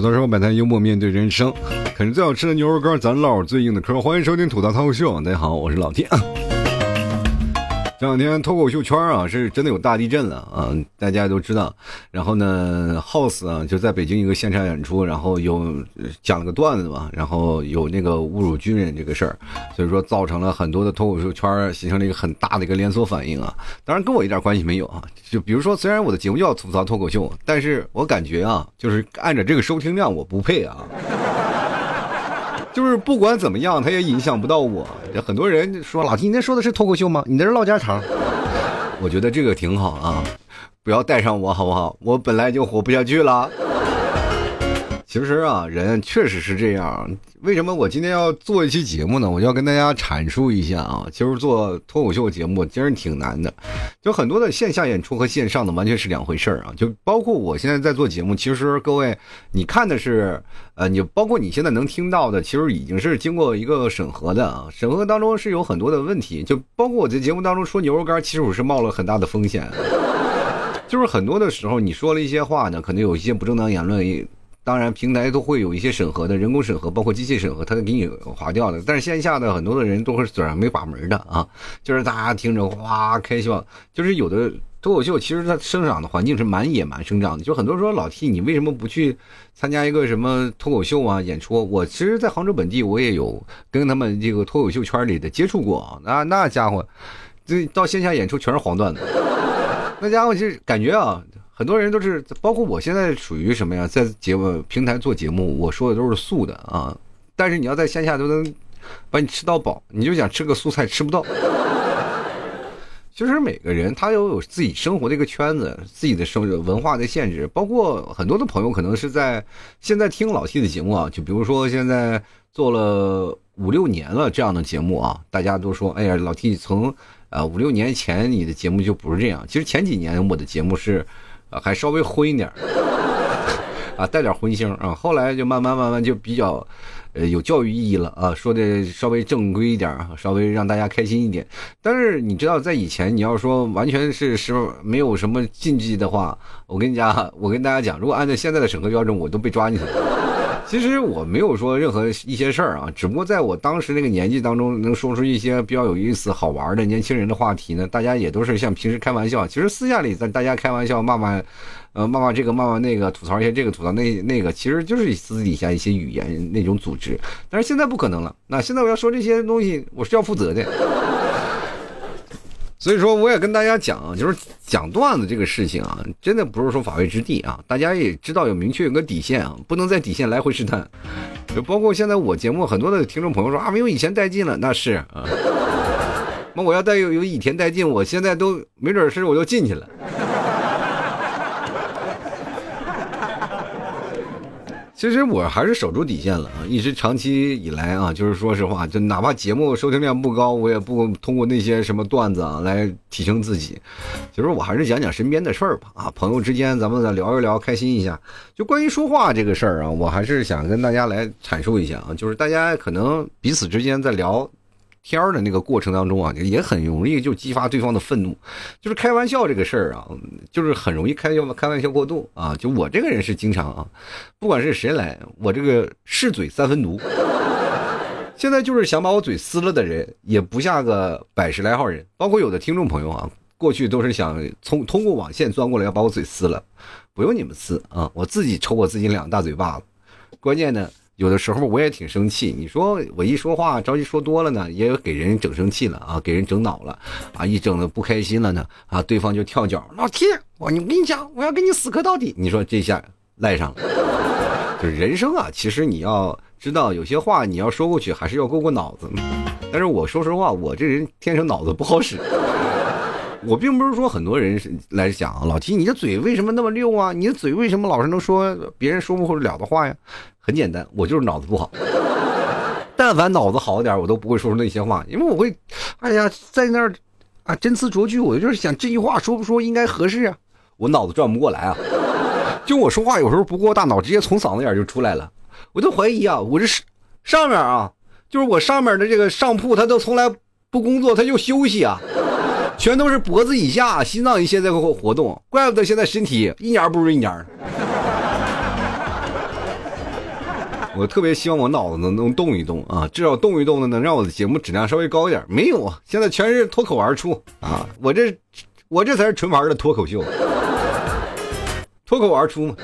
吐槽生活摆摊，幽默面对人生，啃着最好吃的牛肉干，咱唠最硬的嗑。欢迎收听吐槽脱口秀，大家好，我是老天。这两天脱口秀圈啊，是真的有大地震了啊！大家都知道。然后呢，House 啊，就在北京一个现场演出，然后有讲了个段子嘛，然后有那个侮辱军人这个事儿，所以说造成了很多的脱口秀圈形成了一个很大的一个连锁反应啊。当然跟我一点关系没有啊。就比如说，虽然我的节目叫吐槽脱口秀，但是我感觉啊，就是按照这个收听量，我不配啊。就是不管怎么样，他也影响不到我。很多人说老金，你那说的是脱口秀吗？你那是唠家常。我觉得这个挺好啊，不要带上我好不好？我本来就活不下去了。其实啊，人确实是这样。为什么我今天要做一期节目呢？我就要跟大家阐述一下啊。其实做脱口秀节目真是挺难的，就很多的线下演出和线上的完全是两回事儿啊。就包括我现在在做节目，其实各位你看的是，呃，你包括你现在能听到的，其实已经是经过一个审核的啊。审核当中是有很多的问题，就包括我在节目当中说牛肉干，其实我是冒了很大的风险。就是很多的时候你说了一些话呢，可能有一些不正当言论。当然，平台都会有一些审核的，人工审核，包括机器审核，它给你划掉的。但是线下的很多的人都是嘴上没把门的啊，就是大家听着哇开笑，就是有的脱口秀其实它生长的环境是蛮野蛮生长的。就很多人说老 T，你为什么不去参加一个什么脱口秀啊演出？我其实，在杭州本地我也有跟他们这个脱口秀圈里的接触过啊，那那家伙，这到线下演出全是黄段子，那家伙就是感觉啊。很多人都是，包括我现在属于什么呀？在节目平台做节目，我说的都是素的啊。但是你要在线下都能把你吃到饱，你就想吃个素菜吃不到。其 实每个人他都有自己生活的一个圈子，自己的生文化的限制。包括很多的朋友可能是在现在听老 T 的节目啊，就比如说现在做了五六年了这样的节目啊，大家都说，哎呀，老 T 从呃五六年前你的节目就不是这样。其实前几年我的节目是。啊，还稍微荤一点 啊，带点荤腥啊。后来就慢慢慢慢就比较，呃，有教育意义了啊，说的稍微正规一点稍微让大家开心一点。但是你知道，在以前你要说完全是是没有什么禁忌的话，我跟你讲，我跟大家讲，如果按照现在的审核标准，我都被抓进去了。其实我没有说任何一些事儿啊，只不过在我当时那个年纪当中，能说出一些比较有意思、好玩的年轻人的话题呢。大家也都是像平时开玩笑，其实私下里在大家开玩笑骂骂，呃骂骂这个骂骂那个，吐槽一些这个吐槽那那个，其实就是私底下一些语言那种组织。但是现在不可能了，那现在我要说这些东西，我是要负责的。所以说，我也跟大家讲，就是讲段子这个事情啊，真的不是说法外之地啊。大家也知道有明确有个底线啊，不能在底线来回试探。就包括现在我节目很多的听众朋友说啊，没有以前带劲了，那是啊。那我要带有有以前带劲，我现在都没准是我就进去了。其实我还是守住底线了啊！一直长期以来啊，就是说实话，就哪怕节目收听量不高，我也不通过那些什么段子啊来提升自己。其实我还是讲讲身边的事儿吧啊，朋友之间咱们再聊一聊，开心一下。就关于说话这个事儿啊，我还是想跟大家来阐述一下啊，就是大家可能彼此之间在聊。天儿的那个过程当中啊，也很容易就激发对方的愤怒，就是开玩笑这个事儿啊，就是很容易开开玩笑过度啊。就我这个人是经常啊，不管是谁来，我这个是嘴三分毒。现在就是想把我嘴撕了的人，也不下个百十来号人，包括有的听众朋友啊，过去都是想从通过网线钻过来要把我嘴撕了，不用你们撕啊，我自己抽我自己两大嘴巴子。关键呢。有的时候我也挺生气，你说我一说话着急说多了呢，也给人整生气了啊，给人整恼了啊，一整的不开心了呢啊，对方就跳脚，老铁，我你我跟你讲，我要跟你死磕到底。你说这下赖上了，就是人生啊，其实你要知道，有些话你要说过去，还是要过过脑子。但是我说实话，我这人天生脑子不好使。我并不是说很多人是来讲啊老提你的嘴为什么那么溜啊？你的嘴为什么老是能说别人说不了的话呀？很简单，我就是脑子不好。但凡脑子好点，我都不会说出那些话，因为我会，哎呀，在那儿啊，真词酌句，我就是想这句话说不说应该合适啊？我脑子转不过来啊。就我说话有时候不过大脑，直接从嗓子眼就出来了。我就怀疑啊，我这是上面啊，就是我上面的这个上铺，他都从来不工作，他就休息啊。全都是脖子以下、心脏一些在活活动，怪不得现在身体一年不如一年。我特别希望我脑子能能动一动啊，至少动一动呢，能让我的节目质量稍微高一点。没有啊，现在全是脱口而出啊，我这我这才是纯玩的脱口秀，脱口而出嘛。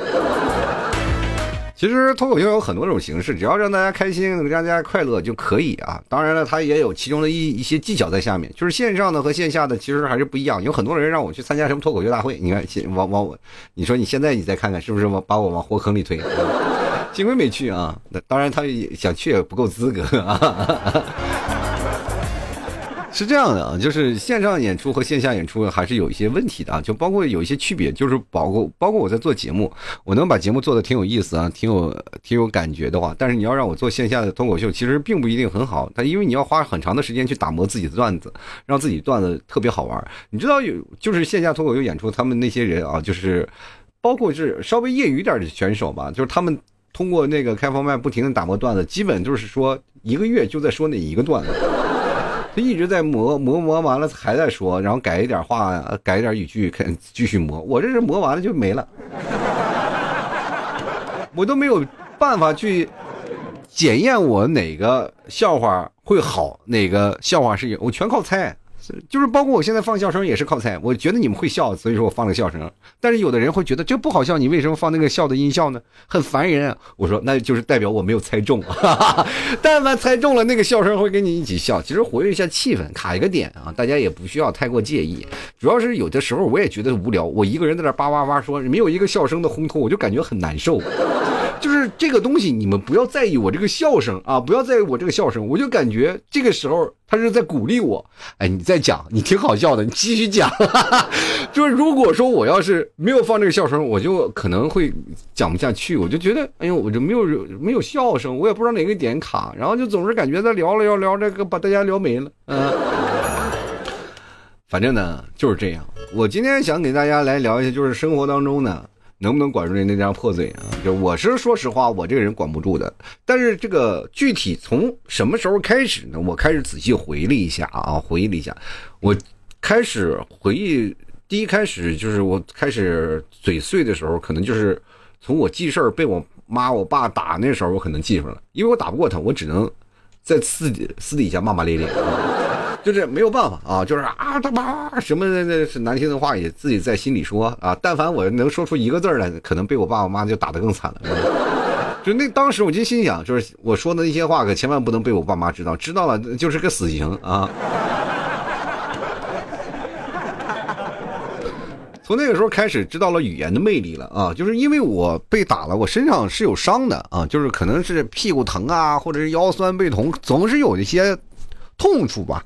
其实脱口秀有很多种形式，只要让大家开心，让大家快乐就可以啊。当然了，它也有其中的一一些技巧在下面，就是线上的和线下的其实还是不一样。有很多人让我去参加什么脱口秀大会，你看，往往我，你说你现在你再看看，是不是往把我往火坑里推？幸亏没去啊。那当然，他也想去也不够资格啊。是这样的啊，就是线上演出和线下演出还是有一些问题的啊，就包括有一些区别，就是包括包括我在做节目，我能把节目做的挺有意思啊，挺有 挺有感觉的话，但是你要让我做线下的脱口秀，其实并不一定很好，它因为你要花很长的时间去打磨自己的段子，让自己段子特别好玩。你知道有就是线下脱口秀演出，他们那些人啊，就是包括是稍微业余点的选手吧，就是他们通过那个开放麦不停的打磨段子，基本就是说一个月就在说那一个段子。他一直在磨磨磨完了还在说，然后改一点话，改一点语句，看继续磨。我这是磨完了就没了，我都没有办法去检验我哪个笑话会好，哪个笑话是有，我全靠猜。就是包括我现在放笑声也是靠猜，我觉得你们会笑，所以说我放了个笑声。但是有的人会觉得这不好笑，你为什么放那个笑的音效呢？很烦人。啊。我说那就是代表我没有猜中，但凡猜中了，那个笑声会跟你一起笑。其实活跃一下气氛，卡一个点啊，大家也不需要太过介意。主要是有的时候我也觉得无聊，我一个人在那叭叭叭说，没有一个笑声的烘托，我就感觉很难受。就是这个东西，你们不要在意我这个笑声啊，不要在意我这个笑声，我就感觉这个时候他是在鼓励我。哎，你在再讲，你挺好笑的，你继续讲。就是如果说我要是没有放这个笑声，我就可能会讲不下去。我就觉得，哎呦，我就没有没有笑声，我也不知道哪个点卡，然后就总是感觉在聊了聊聊这个，把大家聊没了。嗯，反正呢就是这样。我今天想给大家来聊一下，就是生活当中呢。能不能管住你那张破嘴啊？就我是说实话，我这个人管不住的。但是这个具体从什么时候开始呢？我开始仔细回忆了一下啊，回忆了一下，我开始回忆，第一开始就是我开始嘴碎的时候，可能就是从我记事儿被我妈我爸打那时候，我可能记上了，因为我打不过他，我只能在私私底下骂骂咧咧。就是没有办法啊，就是啊他妈什么那是难听的话也自己在心里说啊，但凡我能说出一个字来，可能被我爸我妈就打得更惨了。就那当时我就心想，就是我说的那些话可千万不能被我爸妈知道，知道了就是个死刑啊。从那个时候开始知道了语言的魅力了啊，就是因为我被打了，我身上是有伤的啊，就是可能是屁股疼啊，或者是腰酸背痛，总是有一些。痛处吧，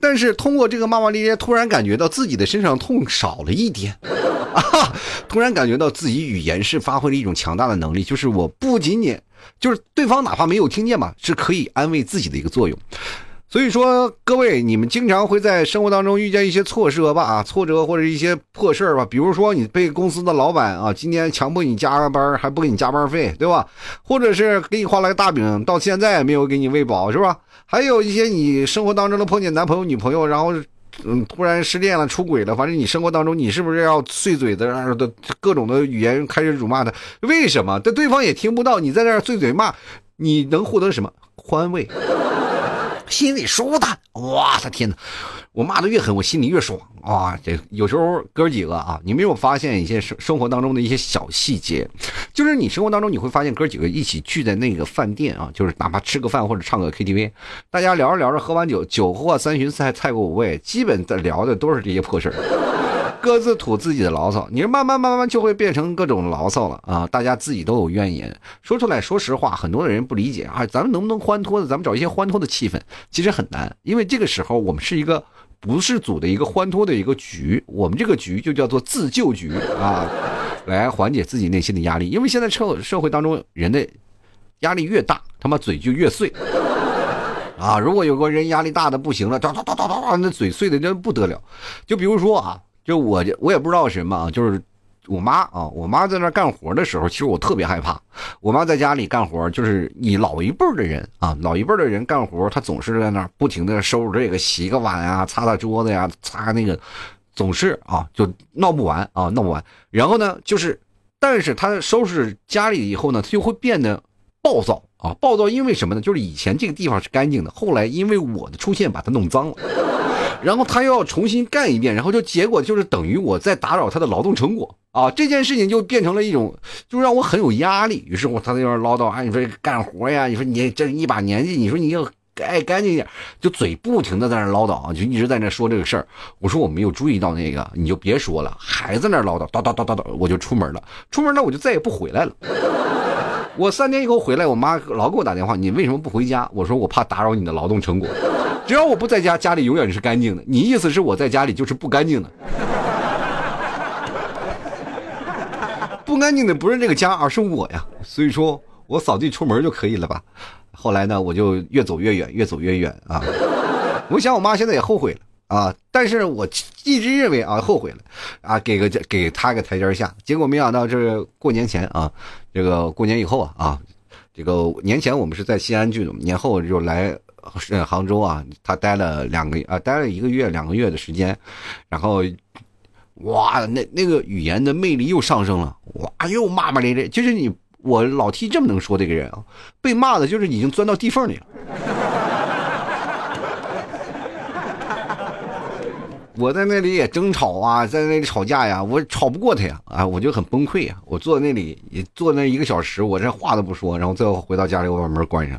但是通过这个骂骂咧咧，突然感觉到自己的身上痛少了一点，啊，突然感觉到自己语言是发挥了一种强大的能力，就是我不仅仅就是对方哪怕没有听见吧，是可以安慰自己的一个作用。所以说，各位，你们经常会在生活当中遇见一些挫折吧？啊，挫折或者一些破事儿吧。比如说，你被公司的老板啊，今天强迫你加个班，还不给你加班费，对吧？或者是给你画了个大饼，到现在也没有给你喂饱，是吧？还有一些你生活当中的碰见男朋友、女朋友，然后嗯，突然失恋了、出轨了，反正你生活当中你是不是要碎嘴子、的各种的语言开始辱骂他？为什么？但对方也听不到，你在那碎嘴骂，你能获得什么宽慰？心里舒坦，哇！他天哪！我骂的越狠，我心里越爽啊！这有时候哥几个啊，你没有发现一些生生活当中的一些小细节，就是你生活当中你会发现哥几个一起聚在那个饭店啊，就是哪怕吃个饭或者唱个 KTV，大家聊着聊着，喝完酒，酒过三巡菜菜过五味，基本的聊的都是这些破事儿。各自吐自己的牢骚，你慢慢慢慢就会变成各种牢骚了啊！大家自己都有怨言，说出来说实话，很多的人不理解啊。咱们能不能欢脱的？咱们找一些欢脱的气氛，其实很难，因为这个时候我们是一个不是组的一个欢脱的一个局，我们这个局就叫做自救局啊，来缓解自己内心的压力。因为现在社社会当中人的压力越大，他妈嘴就越碎啊！如果有个人压力大的不行了，哒哒哒哒哒，那嘴碎的真不得了。就比如说啊。就我，我也不知道什么啊，就是我妈啊，我妈在那干活的时候，其实我特别害怕。我妈在家里干活，就是你老一辈的人啊，老一辈的人干活，她总是在那不停的收拾这个，洗个碗啊，擦擦桌子呀，擦那个，总是啊，就闹不完啊，闹不完。然后呢，就是，但是她收拾家里以后呢，她就会变得暴躁啊！暴躁因为什么呢？就是以前这个地方是干净的，后来因为我的出现把它弄脏了，然后他又要重新干一遍，然后就结果就是等于我在打扰他的劳动成果啊！这件事情就变成了一种，就让我很有压力。于是我他在那边唠叨啊，你说干活呀，你说你这一把年纪，你说你要。爱干净点，就嘴不停的在那唠叨啊，就一直在那说这个事儿。我说我没有注意到那个，你就别说了，还在那唠叨，叨叨叨叨叨，我就出门了。出门了我就再也不回来了。我三天以后回来，我妈老给我打电话，你为什么不回家？我说我怕打扰你的劳动成果。只要我不在家，家里永远是干净的。你意思是我在家里就是不干净的？干净的不是这个家，而是我呀。所以说我扫地出门就可以了吧？后来呢，我就越走越远，越走越远啊！我想我妈现在也后悔了啊，但是我一直认为啊，后悔了啊，给个给他个台阶下。结果没想到这过年前啊，这个过年以后啊啊，这个年前我们是在西安聚的，年后就来杭州啊，他待了两个啊，待了一个月两个月的时间，然后哇，那那个语言的魅力又上升了，哇，又骂骂咧咧，就是你。我老 T 这么能说，这个人啊，被骂的就是已经钻到地缝里了。我在那里也争吵啊，在那里吵架呀，我吵不过他呀，啊，我就很崩溃呀。我坐在那里也坐那一个小时，我这话都不说，然后最后回到家里，我把门关上，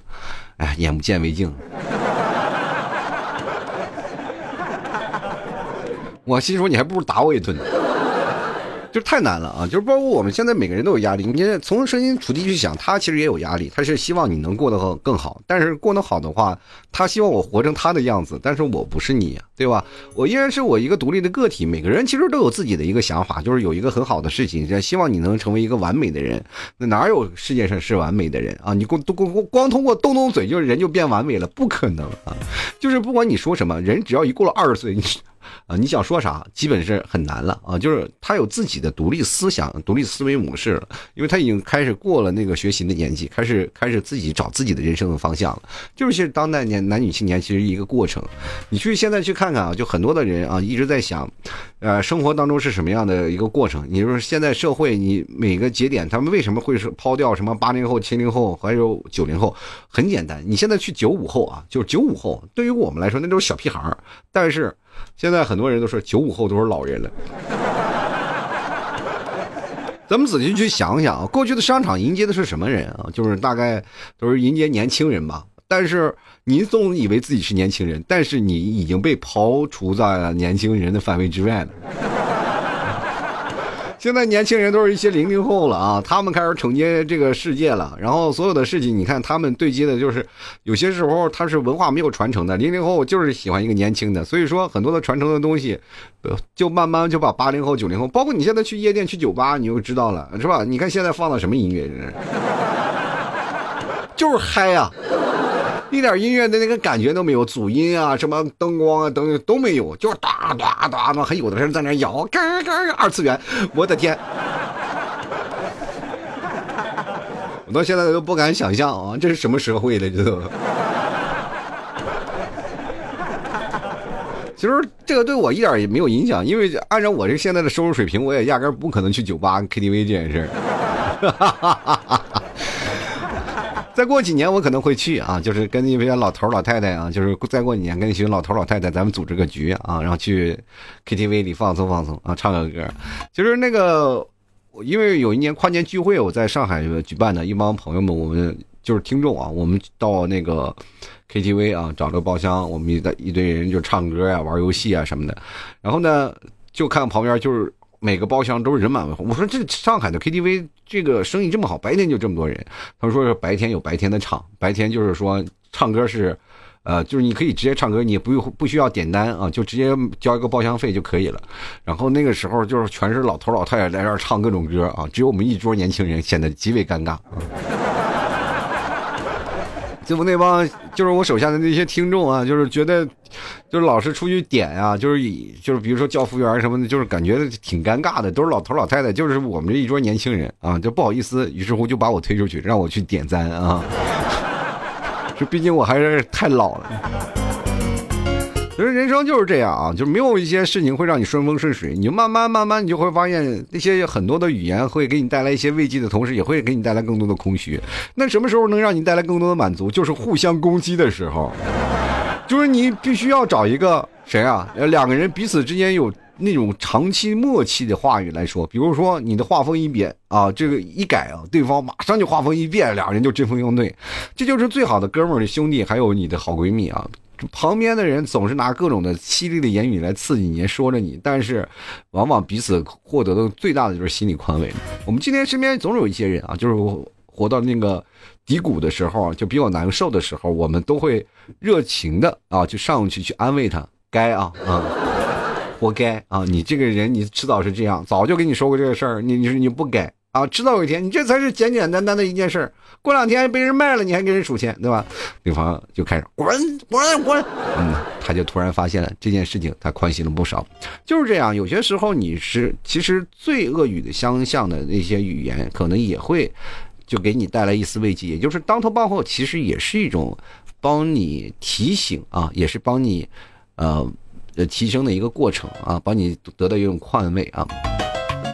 哎，眼不见为净。我心说，你还不如打我一顿呢。就太难了啊！就是包括我们现在每个人都有压力。你从身心处地去想，他其实也有压力，他是希望你能过得更好。但是过得好的话，他希望我活成他的样子，但是我不是你，对吧？我依然是我一个独立的个体。每个人其实都有自己的一个想法，就是有一个很好的事情，希望你能成为一个完美的人。那哪有世界上是完美的人啊？你光光光光通过动动嘴，就人就变完美了？不可能啊！就是不管你说什么，人只要一过了二十岁，你。啊，你想说啥，基本是很难了啊！就是他有自己的独立思想、独立思维模式了，因为他已经开始过了那个学习的年纪，开始开始自己找自己的人生的方向了。就是其实当代年男女青年其实一个过程。你去现在去看看啊，就很多的人啊一直在想，呃，生活当中是什么样的一个过程？你说现在社会，你每个节点他们为什么会是抛掉什么八零后、七零后还有九零后？很简单，你现在去九五后啊，就是九五后，对于我们来说那都是小屁孩儿，但是。现在很多人都说九五后都是老人了，咱们仔细去想想啊，过去的商场迎接的是什么人啊？就是大概都是迎接年轻人吧。但是您总以为自己是年轻人，但是你已经被刨除在了年轻人的范围之外了。现在年轻人都是一些零零后了啊，他们开始承接这个世界了。然后所有的事情，你看他们对接的就是，有些时候他是文化没有传承的。零零后就是喜欢一个年轻的，所以说很多的传承的东西，就慢慢就把八零后、九零后，包括你现在去夜店、去酒吧，你就知道了，是吧？你看现在放的什么音乐，就是嗨呀。一点音乐的那个感觉都没有，主音啊，什么灯光啊，等都没有，就是哒哒哒嘛，还有的人在那摇，嘎嘎，二次元，我的天！我到现在都不敢想象啊，这是什么社会的，知道吗？其实这个对我一点也没有影响，因为按照我这现在的收入水平，我也压根不可能去酒吧、KTV 这件事儿。再过几年我可能会去啊，就是跟一些老头老太太啊，就是再过几年跟一群老头老太太，咱们组织个局啊，然后去 KTV 里放松放松啊，唱个歌。就是那个，因为有一年跨年聚会，我在上海举办的，一帮朋友们，我们就是听众啊，我们到那个 KTV 啊，找了个包厢，我们一一堆人就唱歌呀、玩游戏啊什么的。然后呢，就看旁边就是。每个包厢都是人满为患。我说这上海的 KTV 这个生意这么好，白天就这么多人。他说是白天有白天的场，白天就是说唱歌是，呃，就是你可以直接唱歌，你不用不需要点单啊，就直接交一个包厢费就可以了。然后那个时候就是全是老头老太太在这儿唱各种歌啊，只有我们一桌年轻人显得极为尴尬。这不那帮就是我手下的那些听众啊，就是觉得，就是老是出去点啊，就是以就是比如说叫服务员什么的，就是感觉挺尴尬的，都是老头老太太，就是我们这一桌年轻人啊，就不好意思，于是乎就把我推出去，让我去点赞啊。这毕竟我还是太老了。其实人生就是这样啊，就没有一些事情会让你顺风顺水，你慢慢慢慢，你就会发现那些很多的语言会给你带来一些慰藉的同时，也会给你带来更多的空虚。那什么时候能让你带来更多的满足？就是互相攻击的时候，就是你必须要找一个谁啊？两个人彼此之间有那种长期默契的话语来说，比如说你的画风一变啊，这个一改啊，对方马上就画风一变，两人就针锋相对，这就是最好的哥们儿、兄弟，还有你的好闺蜜啊。旁边的人总是拿各种的犀利的言语来刺激你，说着你，但是往往彼此获得的最大的就是心理宽慰。我们今天身边总有一些人啊，就是活到那个低谷的时候，就比较难受的时候，我们都会热情的啊，就上去去安慰他，该啊啊，活该啊，你这个人你迟早是这样，早就跟你说过这个事儿，你你你不该。啊，迟早有一天，你这才是简简单单的一件事儿。过两天被人卖了，你还给人数钱，对吧？对方就开始滚滚滚，嗯，他就突然发现了这件事情，他宽心了不少。就是这样，有些时候你是其实最恶语的相向的那些语言，可能也会就给你带来一丝慰藉，也就是当头棒喝，其实也是一种帮你提醒啊，也是帮你呃呃提升的一个过程啊，帮你得到一种宽慰啊。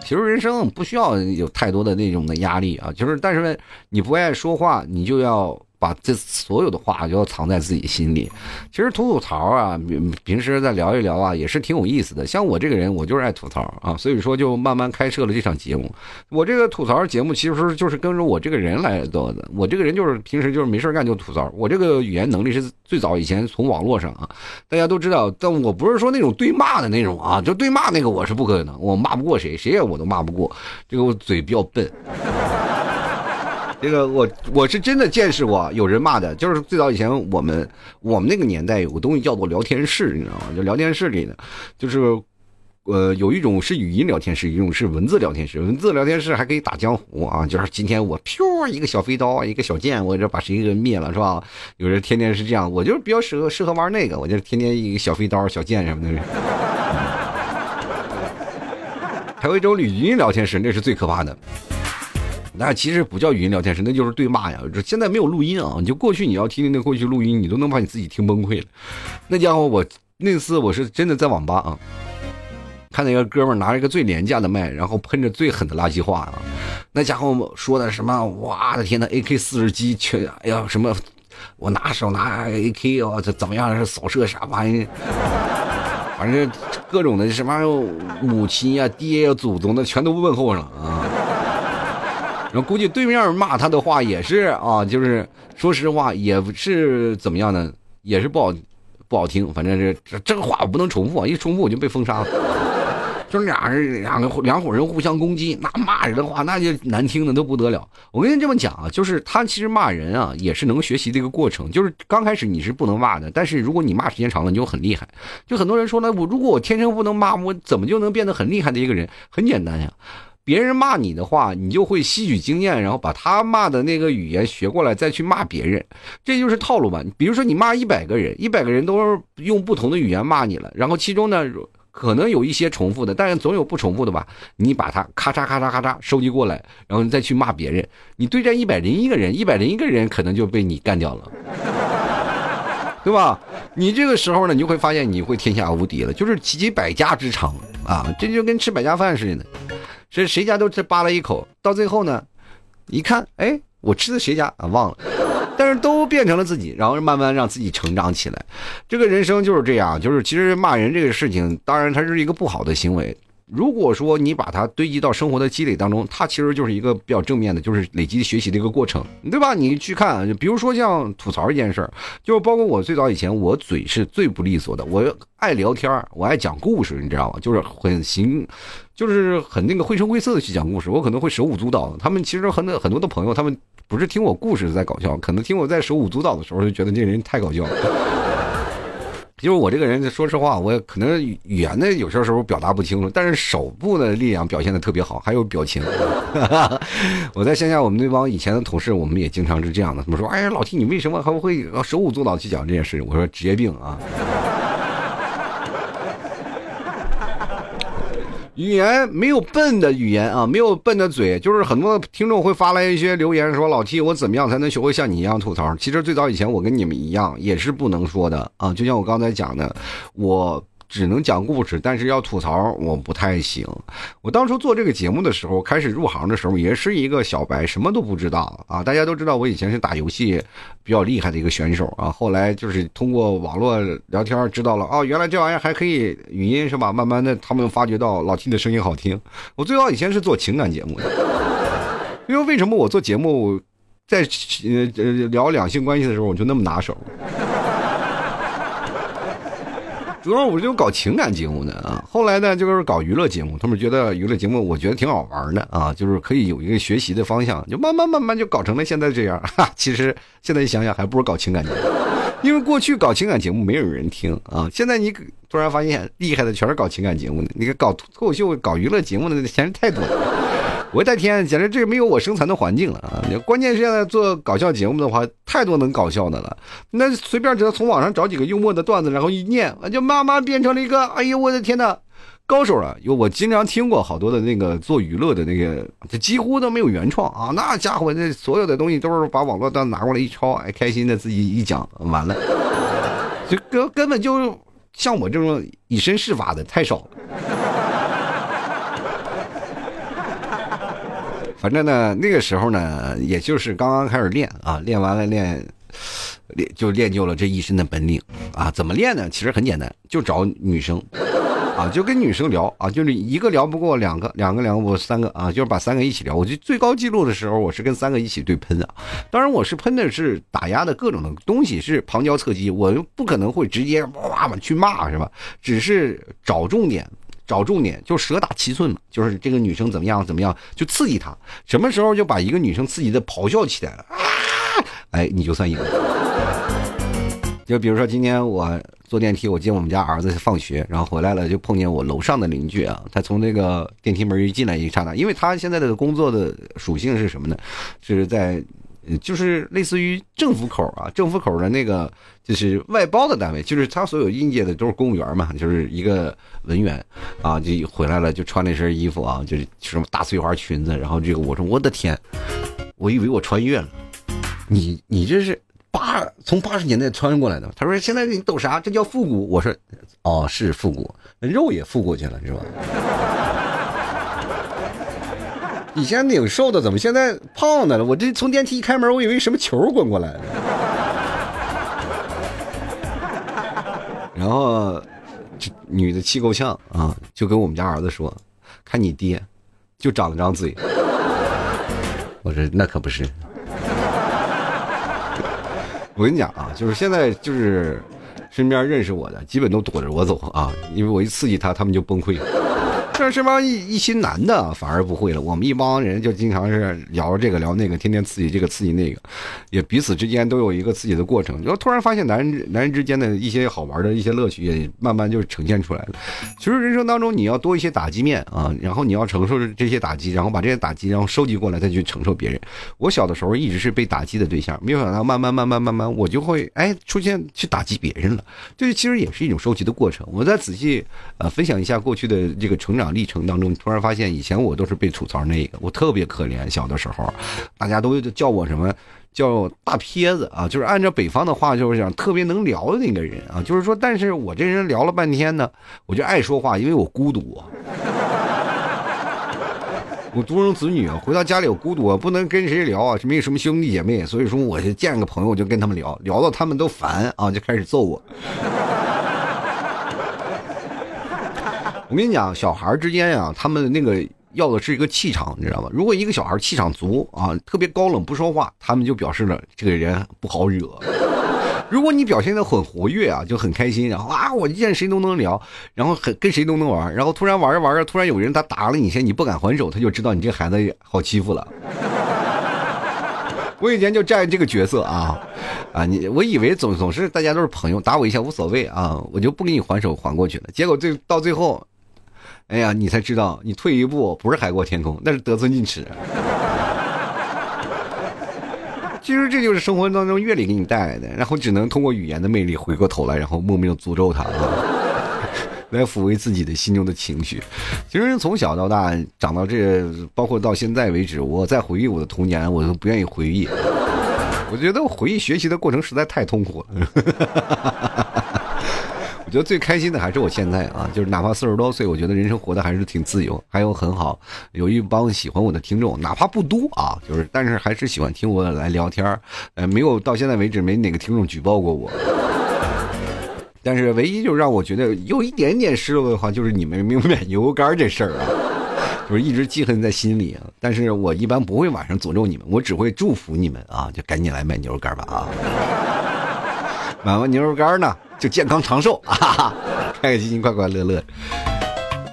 其实人生不需要有太多的那种的压力啊，就是但是你不爱说话，你就要。把这所有的话就要藏在自己心里。其实吐吐槽啊，平时再聊一聊啊，也是挺有意思的。像我这个人，我就是爱吐槽啊，所以说就慢慢开设了这场节目。我这个吐槽节目其实就是跟着我这个人来做的。我这个人就是平时就是没事干就吐槽。我这个语言能力是最早以前从网络上啊，大家都知道。但我不是说那种对骂的那种啊，就对骂那个我是不可能，我骂不过谁，谁也我都骂不过。这个我嘴比较笨。这个我我是真的见识过有人骂的，就是最早以前我们我们那个年代有个东西叫做聊天室，你知道吗？就聊天室里的，就是呃有一种是语音聊天室，一种是文字聊天室。文字聊天室还可以打江湖啊，就是今天我飘一个小飞刀，一个小剑，我这把谁给灭了是吧？有人天天是这样，我就是比较适合适合玩那个，我就天天一个小飞刀、小剑什么的。还有一种语音聊天室，那是最可怕的。那其实不叫语音聊天室，那就是对骂呀。现在没有录音啊，你就过去你要听听那过去录音，你都能把你自己听崩溃了。那家伙，我那次我是真的在网吧啊，看那个哥们拿着一个最廉价的麦，然后喷着最狠的垃圾话啊。那家伙说的什么？我的天呐 a k 四十七全，哎呀什么？我拿手拿 AK 哦，这怎么样？是扫射啥玩意？反正各种的什么母亲呀、爹呀、祖宗的全都问候上啊。然后估计对面骂他的话也是啊，就是说实话也是怎么样呢？也是不好不好听，反正是这个话我不能重复，一重复我就被封杀了。就是俩人两个两伙人互相攻击，那骂人的话那就难听的都不得了。我跟你这么讲啊，就是他其实骂人啊也是能学习的一个过程。就是刚开始你是不能骂的，但是如果你骂时间长了，你就很厉害。就很多人说呢，我如果我天生不能骂，我怎么就能变得很厉害的一个人？很简单呀。别人骂你的话，你就会吸取经验，然后把他骂的那个语言学过来，再去骂别人，这就是套路吧。比如说你骂一百个人，一百个人都是用不同的语言骂你了，然后其中呢可能有一些重复的，但是总有不重复的吧。你把它咔嚓咔嚓咔嚓收集过来，然后你再去骂别人。你对战一百零一个人，一百零一个人可能就被你干掉了，对吧？你这个时候呢，你就会发现你会天下无敌了，就是集百家之长啊，这就跟吃百家饭似的。这谁家都吃扒了一口，到最后呢，一看，哎，我吃的谁家啊？忘了，但是都变成了自己，然后慢慢让自己成长起来。这个人生就是这样，就是其实骂人这个事情，当然它是一个不好的行为。如果说你把它堆积到生活的积累当中，它其实就是一个比较正面的，就是累积学习的一个过程，对吧？你去看，比如说像吐槽一件事儿，就包括我最早以前，我嘴是最不利索的，我爱聊天我爱讲故事，你知道吗？就是很行，就是很那个绘声绘色的去讲故事，我可能会手舞足蹈。他们其实很多很多的朋友，他们不是听我故事在搞笑，可能听我在手舞足蹈的时候，就觉得这人太搞笑了。就是我这个人，说实话，我可能语言呢有些时候表达不清楚，但是手部的力量表现的特别好，还有表情。我在线下，我们那帮以前的同事，我们也经常是这样的。他们说：“哎呀，老弟，你为什么还会手舞足蹈去讲这件事？”我说：“职业病啊。”语言没有笨的语言啊，没有笨的嘴，就是很多听众会发来一些留言说：“老 T，我怎么样才能学会像你一样吐槽？”其实最早以前我跟你们一样，也是不能说的啊。就像我刚才讲的，我。只能讲故事，但是要吐槽我不太行。我当初做这个节目的时候，开始入行的时候也是一个小白，什么都不知道啊。大家都知道我以前是打游戏比较厉害的一个选手啊。后来就是通过网络聊天知道了，哦，原来这玩意儿还可以语音是吧？慢慢的，他们发觉到老 T 的声音好听。我最早以前是做情感节目的，因为为什么我做节目在呃聊两性关系的时候我就那么拿手？主要我就搞情感节目的啊，后来呢就是搞娱乐节目，他们觉得娱乐节目我觉得挺好玩的啊，就是可以有一个学习的方向，就慢慢慢慢就搞成了现在这样。哈，其实现在一想想，还不如搞情感节目，因为过去搞情感节目没有人听啊，现在你突然发现厉害的全是搞情感节目的，你看搞脱口秀、搞娱乐节目的那钱太多了。我的天，简直这没有我生存的环境了啊！关键是现在做搞笑节目的话，太多能搞笑的了。那随便只要从网上找几个幽默的段子，然后一念，就慢慢变成了一个，哎呦我的天呐，高手啊！有我经常听过好多的那个做娱乐的那个，这几乎都没有原创啊！那家伙那所有的东西都是把网络段拿过来一抄，哎，开心的自己一讲完了，就根根本就像我这种以身试法的太少了。反正呢，那个时候呢，也就是刚刚开始练啊，练完了练，练就练就了这一身的本领啊。怎么练呢？其实很简单，就找女生啊，就跟女生聊啊，就是一个聊不过两个，两个聊不过三个啊，就是把三个一起聊。我就最高记录的时候，我是跟三个一起对喷啊。当然，我是喷的是打压的各种的东西，是旁敲侧击，我又不可能会直接哇哇去骂是吧？只是找重点。找重点就蛇打七寸嘛，就是这个女生怎么样怎么样，就刺激她。什么时候就把一个女生刺激的咆哮起来了啊？哎，你就算赢。就比如说今天我坐电梯，我接我们家儿子放学，然后回来了就碰见我楼上的邻居啊。他从那个电梯门一进来一刹那，因为他现在的工作的属性是什么呢？就是在。就是类似于政府口啊，政府口的那个就是外包的单位，就是他所有应届的都是公务员嘛，就是一个文员啊，就回来了就穿那身衣服啊，就是什么大碎花裙子，然后这个我说我的天，我以为我穿越了，你你这是八从八十年代穿过来的，他说现在你懂啥？这叫复古。我说哦是复古，肉也复过去了是吧？以前挺瘦的，怎么现在胖的了？我这从电梯一开门，我以为什么球滚过来。然后，这女的气够呛啊，就跟我们家儿子说：“看你爹，就长了张嘴。”我说：“那可不是。”我跟你讲啊，就是现在就是身边认识我的，基本都躲着我走啊，因为我一刺激他，他们就崩溃了。这这帮一一心男的反而不会了，我们一帮人就经常是聊这个聊那个，天天刺激这个刺激那个，也彼此之间都有一个刺激的过程。然后突然发现男人男人之间的一些好玩的一些乐趣也慢慢就呈现出来了。其实人生当中你要多一些打击面啊，然后你要承受这些打击，然后把这些打击然后收集过来再去承受别人。我小的时候一直是被打击的对象，没有想到慢慢慢慢慢慢我就会哎出现去打击别人了，这其实也是一种收集的过程。我再仔细呃分享一下过去的这个成长。历程当中，突然发现以前我都是被吐槽那个，我特别可怜。小的时候，大家都叫我什么叫大撇子啊？就是按照北方的话，就是讲特别能聊的那个人啊。就是说，但是我这人聊了半天呢，我就爱说话，因为我孤独。我独生子女，回到家里我孤独，不能跟谁聊啊，没有什么兄弟姐妹，所以说我就见个朋友我就跟他们聊，聊到他们都烦啊，就开始揍我。我跟你讲，小孩之间呀，他们那个要的是一个气场，你知道吗？如果一个小孩气场足啊，特别高冷不说话，他们就表示了这个人不好惹。如果你表现的很活跃啊，就很开心，然后啊，我见谁都能聊，然后很跟谁都能玩，然后突然玩着玩着，突然有人他打了你一下，你不敢还手，他就知道你这孩子好欺负了。我以前就占这个角色啊，啊，你我以为总总是大家都是朋友，打我一下无所谓啊，我就不给你还手还过去了。结果最到最后。哎呀，你才知道，你退一步不是海阔天空，那是得寸进尺。其实这就是生活当中阅历给你带来的，然后只能通过语言的魅力回过头来，然后莫名的诅咒他啊。来抚慰自己的心中的情绪。其实从小到大长到这，包括到现在为止，我在回忆我的童年，我都不愿意回忆。我觉得回忆学习的过程实在太痛苦了。我觉得最开心的还是我现在啊，就是哪怕四十多岁，我觉得人生活的还是挺自由，还有很好，有一帮喜欢我的听众，哪怕不多啊，就是但是还是喜欢听我来聊天呃，没有到现在为止没哪个听众举报过我，但是唯一就让我觉得有一点点失落的话，就是你们没有买牛肉干这事儿啊，就是一直记恨在心里啊。但是我一般不会晚上诅咒你们，我只会祝福你们啊，就赶紧来买牛肉干吧啊，买完牛肉干呢。就健康长寿 啊，开开心心，快快乐乐。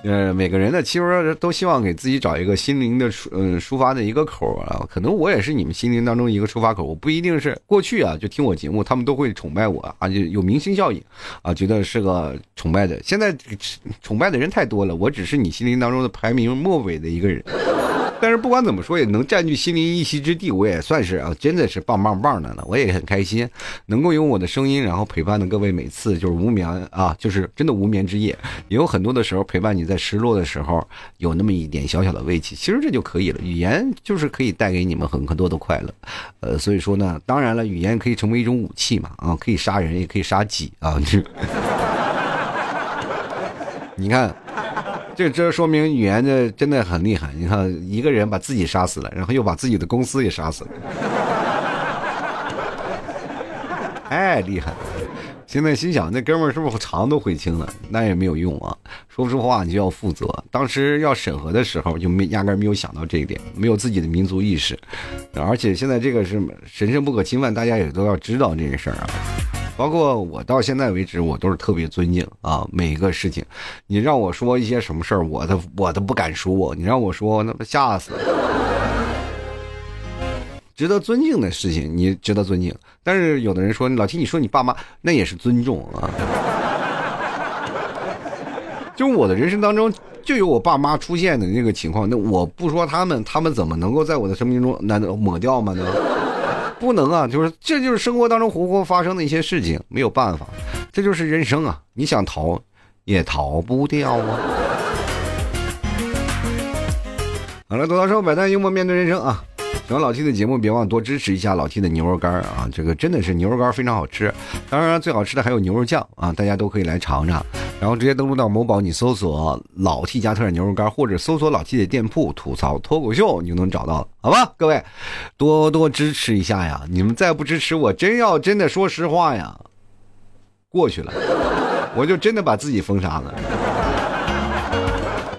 呃，每个人呢，其实都希望给自己找一个心灵的抒，嗯，抒发的一个口啊。可能我也是你们心灵当中一个出发口。我不一定是过去啊，就听我节目，他们都会崇拜我啊，就有明星效应啊，觉得是个崇拜的。现在崇拜的人太多了，我只是你心灵当中的排名末尾的一个人。但是不管怎么说，也能占据心灵一席之地，我也算是啊，真的是棒棒棒的了。我也很开心，能够用我的声音，然后陪伴的各位，每次就是无眠啊，就是真的无眠之夜，也有很多的时候陪伴你在失落的时候，有那么一点小小的慰藉。其实这就可以了，语言就是可以带给你们很很多的快乐。呃，所以说呢，当然了，语言可以成为一种武器嘛，啊，可以杀人，也可以杀己啊。你看。这这说明语言这真的很厉害。你看，一个人把自己杀死了，然后又把自己的公司也杀死了，太厉害了。现在心想，那哥们儿是不是肠都悔青了？那也没有用啊。说不出话，你就要负责。当时要审核的时候，就没压根没有想到这一点，没有自己的民族意识。而且现在这个是神圣不可侵犯，大家也都要知道这个事儿啊。包括我到现在为止，我都是特别尊敬啊，每一个事情，你让我说一些什么事儿，我都我都不敢说。你让我说，那不吓死。值得尊敬的事情，你值得尊敬。但是有的人说，老提你说你爸妈，那也是尊重啊。就我的人生当中，就有我爸妈出现的那个情况，那我不说他们，他们怎么能够在我的生命中难道抹掉吗？呢？不能啊，就是这就是生活当中活活发生的一些事情，没有办法，这就是人生啊！你想逃，也逃不掉啊。好了，多到说，百态幽默面对人生啊！喜欢老 T 的节目，别忘多支持一下老 T 的牛肉干啊！这个真的是牛肉干非常好吃，当然最好吃的还有牛肉酱啊！大家都可以来尝尝，然后直接登录到某宝，你搜索老 T 家特产牛肉干，或者搜索老 T 的店铺吐槽脱口秀，你就能找到了，好吧？各位多多支持一下呀！你们再不支持我，真要真的说实话呀，过去了，我就真的把自己封杀了。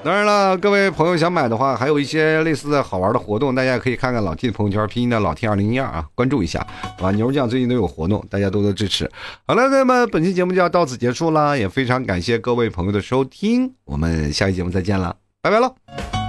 当然了，各位朋友想买的话，还有一些类似的好玩的活动，大家可以看看老 T 的朋友圈，拼音的老 T 二零一二啊，关注一下。啊，牛酱最近都有活动，大家多多支持。好了，那么本期节目就要到此结束了，也非常感谢各位朋友的收听，我们下期节目再见了，拜拜喽。